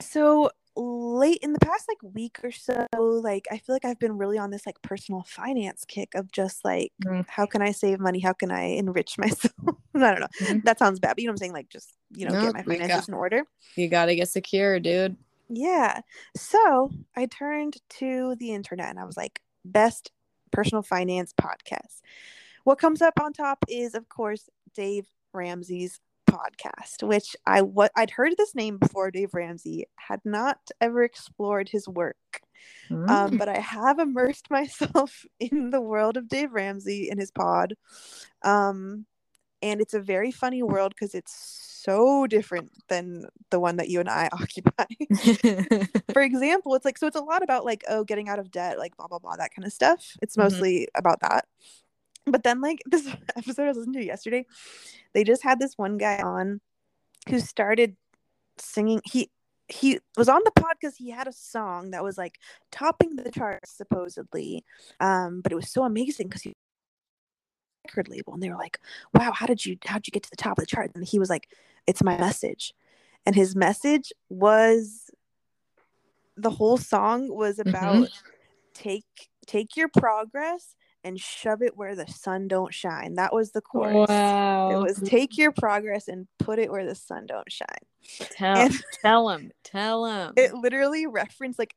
So late in the past like week or so, like I feel like I've been really on this like personal finance kick of just like Mm. how can I save money? How can I enrich myself? I don't know. Mhm. That sounds bad, but you know what I'm saying? Like just, you know, No, get my finances got- in order. You gotta get secure, dude. Yeah. So I turned to the internet and I was like, best personal finance podcast. What comes up on top is, of course, Dave Ramsey's podcast, which I what I'd heard this name before Dave Ramsey, had not ever explored his work. Mm. Um, but I have immersed myself in the world of Dave Ramsey and his pod. Um, and it's a very funny world because it's so different than the one that you and I occupy. For example, it's like so it's a lot about like oh getting out of debt, like blah blah blah that kind of stuff. It's Mhm. mostly about that. But then like this episode I was listening to yesterday, they just had this one guy on who started singing. He he was on the pod because he had a song that was like topping the charts supposedly, um, but it was so amazing because he record label and they were like, "Wow, how did you how did you get to the top of the chart?" And he was like, "It's my message," and his message was the whole song was about take take your progress and shove it where the sun don't shine. That was the chorus. wow. It was take your progress and put it where the sun don't shine. tell and- tell him. Tell him. It literally referenced like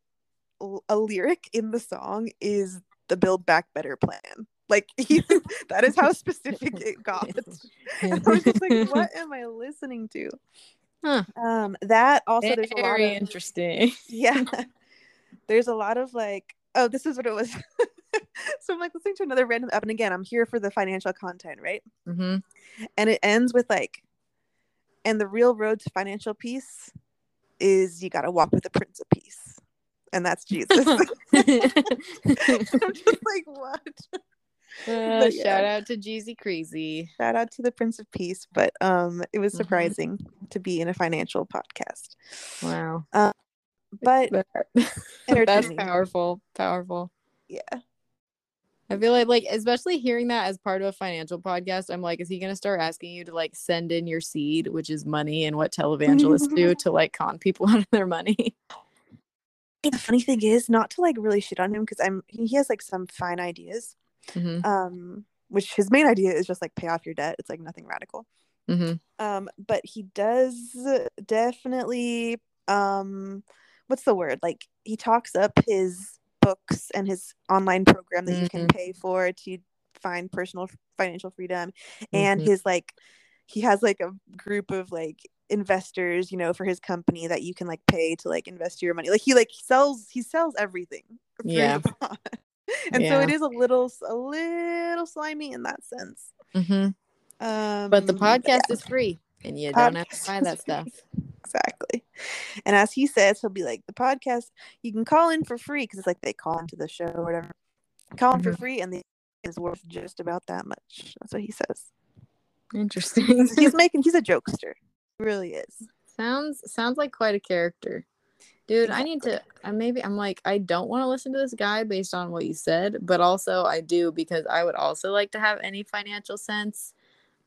a lyric in the song is the Build Back Better plan. Like he, that is how specific it got. I was just like, what am I listening to? Huh. Um, that also there's a lot of interesting. yeah. There's a lot of like, oh, this is what it was. so I'm like listening to another random app, and again, I'm here for the financial content, right? hmm And it ends with like, and the real road to financial peace is you got to walk with the Prince of Peace, and that's Jesus. I'm just like, what? Uh, But yeah. Shout out to Jeezy Crazy. Shout out to the Prince of Peace, but um, it was Mhm. surprising to be in a financial podcast, Wow. but That's powerful. Powerful. yeah, I feel like like especially hearing that as part of a financial podcast, I'm like, is he gonna start asking you to like send in your seed, which is money, and what televangelists do to like con people out of their money? the funny thing is not to like really shit on him because I'm he has like some fine ideas, hmm um, which his main idea is just like pay off your debt. It's like nothing radical. hmm um but he does definitely um what's the word like he talks up his books and his online program that you can pay for to find personal financial freedom and Mhm. his like he has like a group of like investors you know for his company that you can like pay to like invest your money like he like sells he sells everything Yeah. and so it is a little a little slimy in that sense hmm um But the yeah. podcast is free, and you don't have to buy that stuff. Exactly. And as he says, he'll be like, the podcast, you can call in for free because it's like they call into the show or whatever. Call in for Mhm. free, and the is worth just about that much. That's what he says. Interesting. he's making, he's a jokester. He really is. sounds sounds like quite a character. Dude, I need to I maybe I'm like I don't want to listen to this guy based on what you said, but also I do because I would also like to have any financial sense.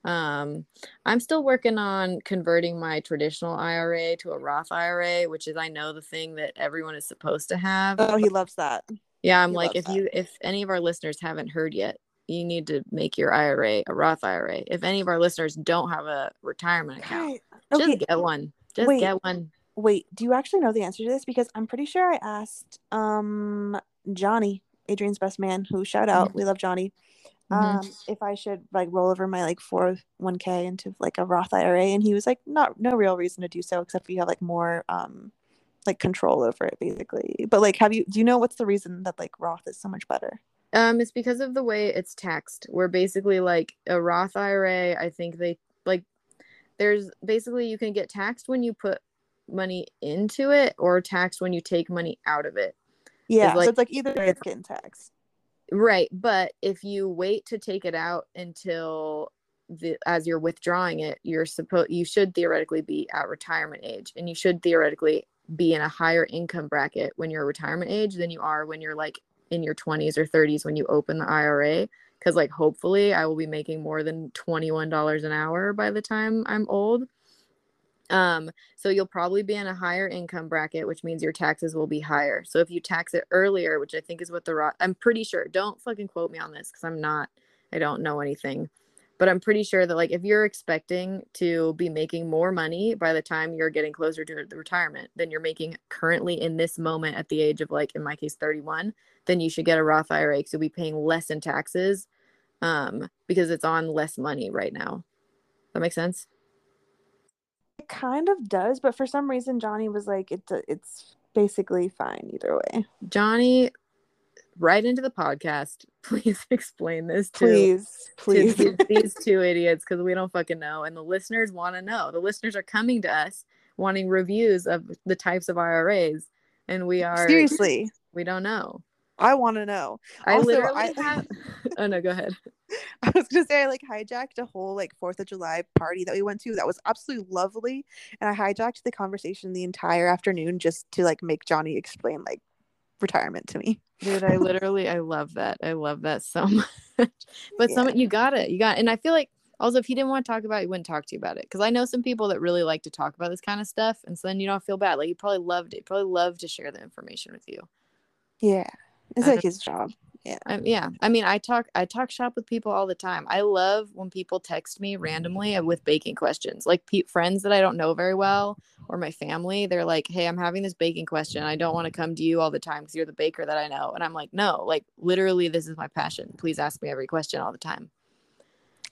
Um I'm still working on converting my traditional IRA to a Roth IRA, which is I know the thing that everyone is supposed to have. Oh, he loves that. Yeah, I'm he like if that. you if any of our listeners haven't heard yet, you need to make your IRA a Roth IRA. If any of our listeners don't have a retirement account. Okay. just get one. Just wait. get one. Wait, do you actually know the answer to this? Because I'm pretty sure I asked um Johnny, Adrian's best man, who shout out, we love Johnny. Mhm. Um, if I should like roll over my like 401k into like a Roth IRA, and he was like, not no real reason to do so except for you have like more um like control over it basically. But like, have you do you know what's the reason that like Roth is so much better? Um, it's because of the way it's taxed. Where basically like a Roth IRA, I think they like there's basically you can get taxed when you put money into it or taxed when you take money out of it. Yeah, like- so it's like either way it's getting taxed. Right, but if you wait to take it out until the as you're withdrawing it, you're supposed you should theoretically be at retirement age and you should theoretically be in a higher income bracket when you're retirement age than you are when you're like in your 20s or 30s when you open the IRA cuz like hopefully I will be making more than $21 an hour by the time I'm old. Um, so you'll probably be in a higher income bracket, which means your taxes will be higher. So if you tax it earlier, which I think is what the Roth, I'm pretty sure. Don't fucking quote me on this because I'm not, I don't know anything. But I'm pretty sure that like if you're expecting to be making more money by the time you're getting closer to the retirement than you're making currently in this moment at the age of like in my case 31, then you should get a Roth IRA because you'll be paying less in taxes um, because it's on less money right now. That makes sense. It kind of does, but for some reason Johnny was like, it's it's basically fine either way. Johnny, right into the podcast. Please explain this to, Please, please. to these, these two idiots because we don't fucking know. And the listeners want to know. The listeners are coming to us wanting reviews of the types of IRAs. And we are Seriously, we don't know. I want to know. I Also, literally I- have oh no, go ahead. I was gonna say I like hijacked a whole like Fourth of July party that we went to that was absolutely lovely, and I hijacked the conversation the entire afternoon just to like make Johnny explain like retirement to me. Dude, I literally I love that. I love that so much. but some you got it. You got it. and I feel like also if he didn't want to talk about it, he wouldn't talk to you about it. Because I know some people that really like to talk about this kind of stuff. And so then you don't feel bad. Like you probably loved it. Probably love to share the information with you. Yeah, it's like his job. I, yeah. I mean I talk I talk shop with people all the time. I love when people text me randomly with baking questions. Like pe- friends that I don't know very well or my family, they're like, "Hey, I'm having this baking question. I don't want to come to you all the time because you're the baker that I know." And I'm like, "No, like literally, this is my passion. Please ask me every question all the time."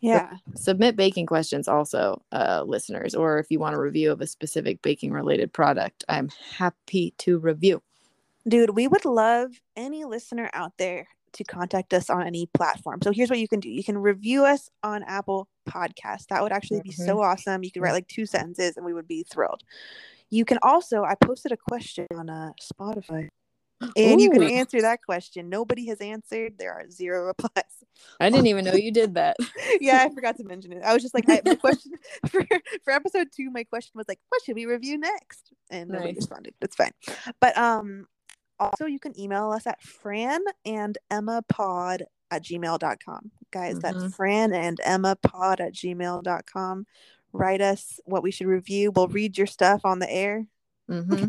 Yeah, Submit baking questions also, uh, listeners, or if you want a review of a specific baking related product, I'm happy to review. dude, we would love any listener out there to contact us on any platform. So here's what you can do: you can review us on Apple Podcast. That would actually be so awesome. You could write like two sentences, and we would be thrilled. You can also, I posted a question on uh, Spotify. And you can answer that question. Nobody has answered. There are zero replies. I didn't even know you did that. yeah, I forgot to mention it. I was just like, I, my question for for episode two, my question was like, what should we review next? And nobody Nice. responded. That's fine. But um, also you can email us at Fran and Emma Pod at gmail.com. Guys, that's Mhm. Fran and Emma Pod at gmail.com. Write us what we should review. We'll read your stuff on the air. Mm-hmm.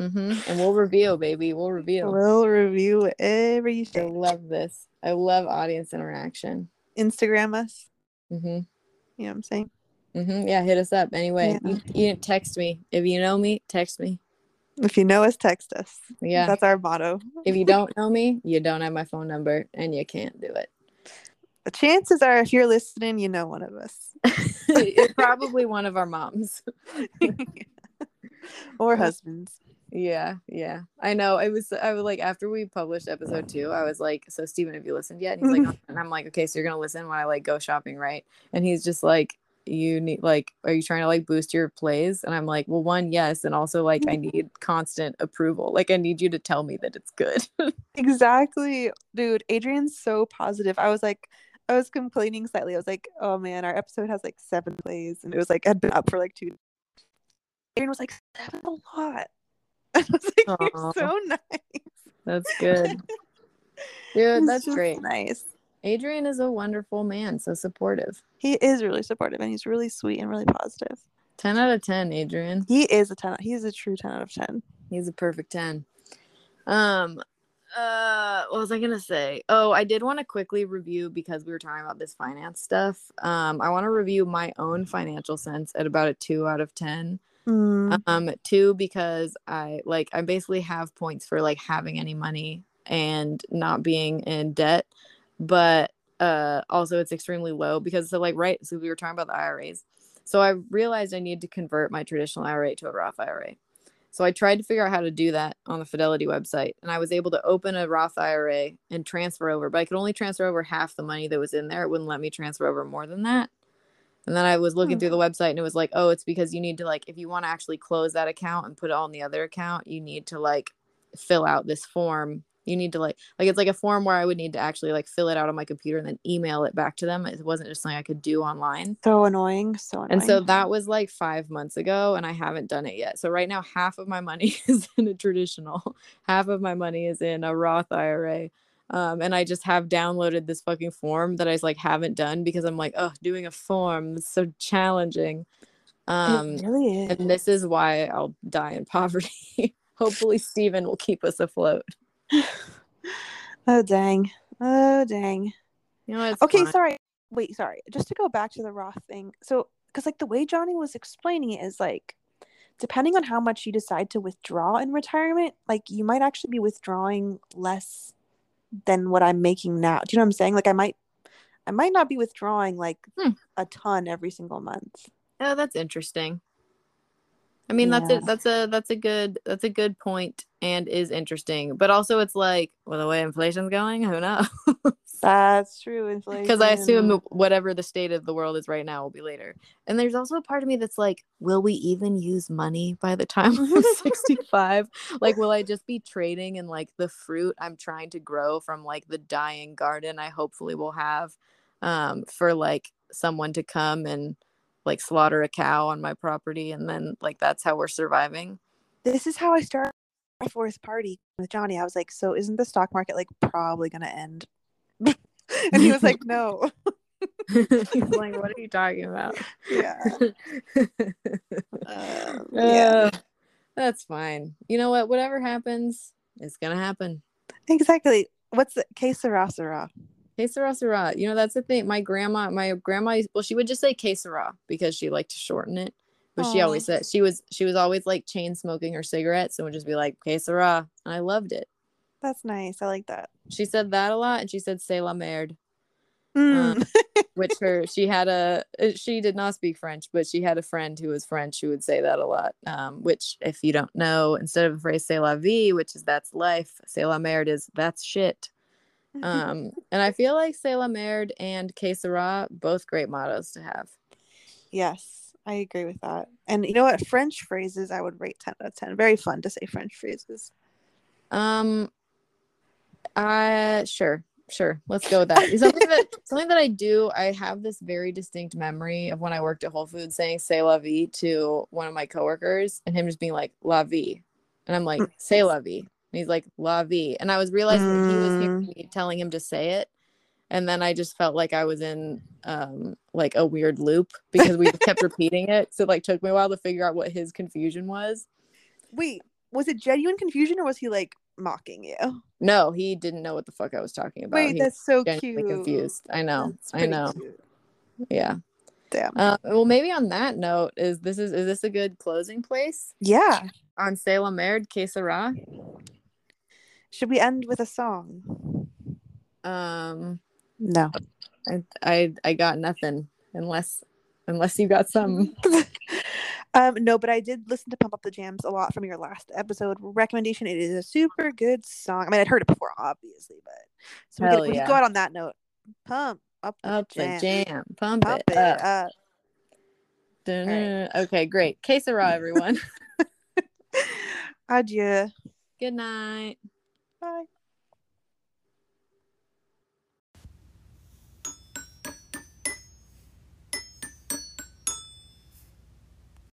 Mm-hmm. And we'll review, baby. We'll review. We'll review you I love this. I love audience interaction. Instagram us. Mm-hmm. You know what I'm saying? Mm-hmm. Yeah, hit us up anyway. Yeah. You, you text me if you know me. Text me. If you know us, text us. Yeah. That's our motto. if you don't know me, you don't have my phone number, and you can't do it. The chances are, if you're listening, you know one of us. It's probably one of our moms. or husbands. Yeah, yeah. I know. It was I was like after we published episode two, I was like, So Steven, have you listened yet? And he's like, "No." Uh-huh. and I'm like, Okay, so you're gonna listen when I like go shopping, right? And he's just like, You need like, are you trying to like boost your plays? And I'm like, Well, one, yes, and also like I need constant approval. Like I need you to tell me that it's good. Exactly. Dude, Adrian's so positive. I was like, I was complaining slightly. I was like, oh man, our episode has like seven plays. And it was like, i'd been up for like two. Adrian was like, seven's a lot. I was like, Aw. you're so nice. That's good. Dude, that's great. Nice. Adrian is a wonderful man, so supportive. He is really supportive and he's really sweet and really positive. 10 out of 10, Adrian. He is a 10. He's a true 10 out of 10. He's a perfect 10. Um uh what was I gonna say? Oh, I did want to quickly review because we were talking about this finance stuff. Um, I want to review my own financial sense at about a two out of ten. Mm, Um, two because I like I basically have points for like having any money and not being in debt, but uh also it's extremely low because so like right so we were talking about the IRAs. So I realized I need to convert my traditional IRA to a Roth IRA. So I tried to figure out how to do that on the Fidelity website and I was able to open a Roth IRA and transfer over, but I could only transfer over half the money that was in there. It wouldn't let me transfer over more than that. And then I was looking Hmm. through the website and it was like, oh, it's because you need to like if you want to actually close that account and put it on the other account, you need to like fill out this form. You need to like like it's like a form where I would need to actually like fill it out on my computer and then email it back to them. It wasn't just something I could do online. so annoying. So annoying. And so that was like five months ago, and I haven't done it yet. So right now, half of my money is in a traditional, half of my money is in a Roth IRA. Um, and I just have downloaded this fucking form that I just like haven't done because I'm like, oh, doing a form is so challenging. Um, really is. and this is why I'll die in poverty. Hopefully, Steven will keep us afloat. oh dang. Oh dang. You know, it's Okay, fine. sorry. Wait, sorry. Just to go back to the Roth thing. So, because like the way Johnny was explaining it is like, depending on how much you decide to withdraw in retirement, like you might actually be withdrawing less than what I'm making now. Do you know what I'm saying? Like I might, I might not be withdrawing like Hmm. a ton every single month. Oh, that's interesting. I mean, that's Yeah. a that's a that's a good that's a good point and is interesting. But also, it's like, well, the way inflation's going, who knows? That's true. Inflation. Because I assume whatever the state of the world is right now will be later. And there's also a part of me that's like, will we even use money by the time I'm 65? Like, will I just be trading in like the fruit I'm trying to grow from like the dying garden I hopefully will have um, for like someone to come and like slaughter a cow on my property and then like that's how we're surviving. this is how I started my fourth party with Johnny. I was like, so isn't the stock market like probably gonna end? and he was like, no. He's like, what are you talking about? Yeah. Um, yeah. Uh, that's fine. You know what? Whatever happens, it's gonna happen. Exactly. What's the que sera sera? Sera, sera. You know, that's the thing. My grandma, my grandma, well, she would just say sera because she liked to shorten it. But she always said she was she was always like chain smoking her cigarettes and would just be like sera. And I loved it. That's nice. I like that. She said that a lot, and she said "c'est la merde," Mm. which her she had a uh, she did not speak French, but she had a friend who was French who would say that a lot. Um, which, if you don't know, instead of the phrase "c'est la vie," which is that's life, "c'est la merde" is that's shit. Um, and I feel like "c'est la merde" and "que sera" both great mottos to have. yes, I agree with that. And you know what? French phrases I would rate 10 out of 10. Very fun to say French phrases. Um, I sure, sure. Let's go with that. something that something that I do. I have this very distinct memory of when I worked at Whole Foods saying "say la vie" to one of my coworkers, and him just being like "la vie," and I'm like "say la vie," and he's like "la vie," and I was realizing that he was hearing me telling him to say it. And then I just felt like I was in um like a weird loop because we kept repeating it. So it like took me a while to figure out what his confusion was. Wait, was it genuine confusion or was he like mocking you? No, he didn't know what the fuck I was talking about. Wait, He that's so cute. confused. I know. I know. cute. Yeah. Damn. Uh, well, maybe on that note, is this is is this a good closing place Yeah. on la merde, que sera? Should we end with a song? Um, No. I, I I got nothing unless unless you got some. um, no, but I did listen to Pump Up the Jams a lot from your last episode recommendation. It is a super good song. I mean, I'd heard it before, obviously, but so we Hell could, we could go out on that note. Pump up the Up jam. the jam, pump, Pump it, it up. up. Dun-dun-dun. Okay, great. Que sera, everyone. Adieu. Good night. Bye.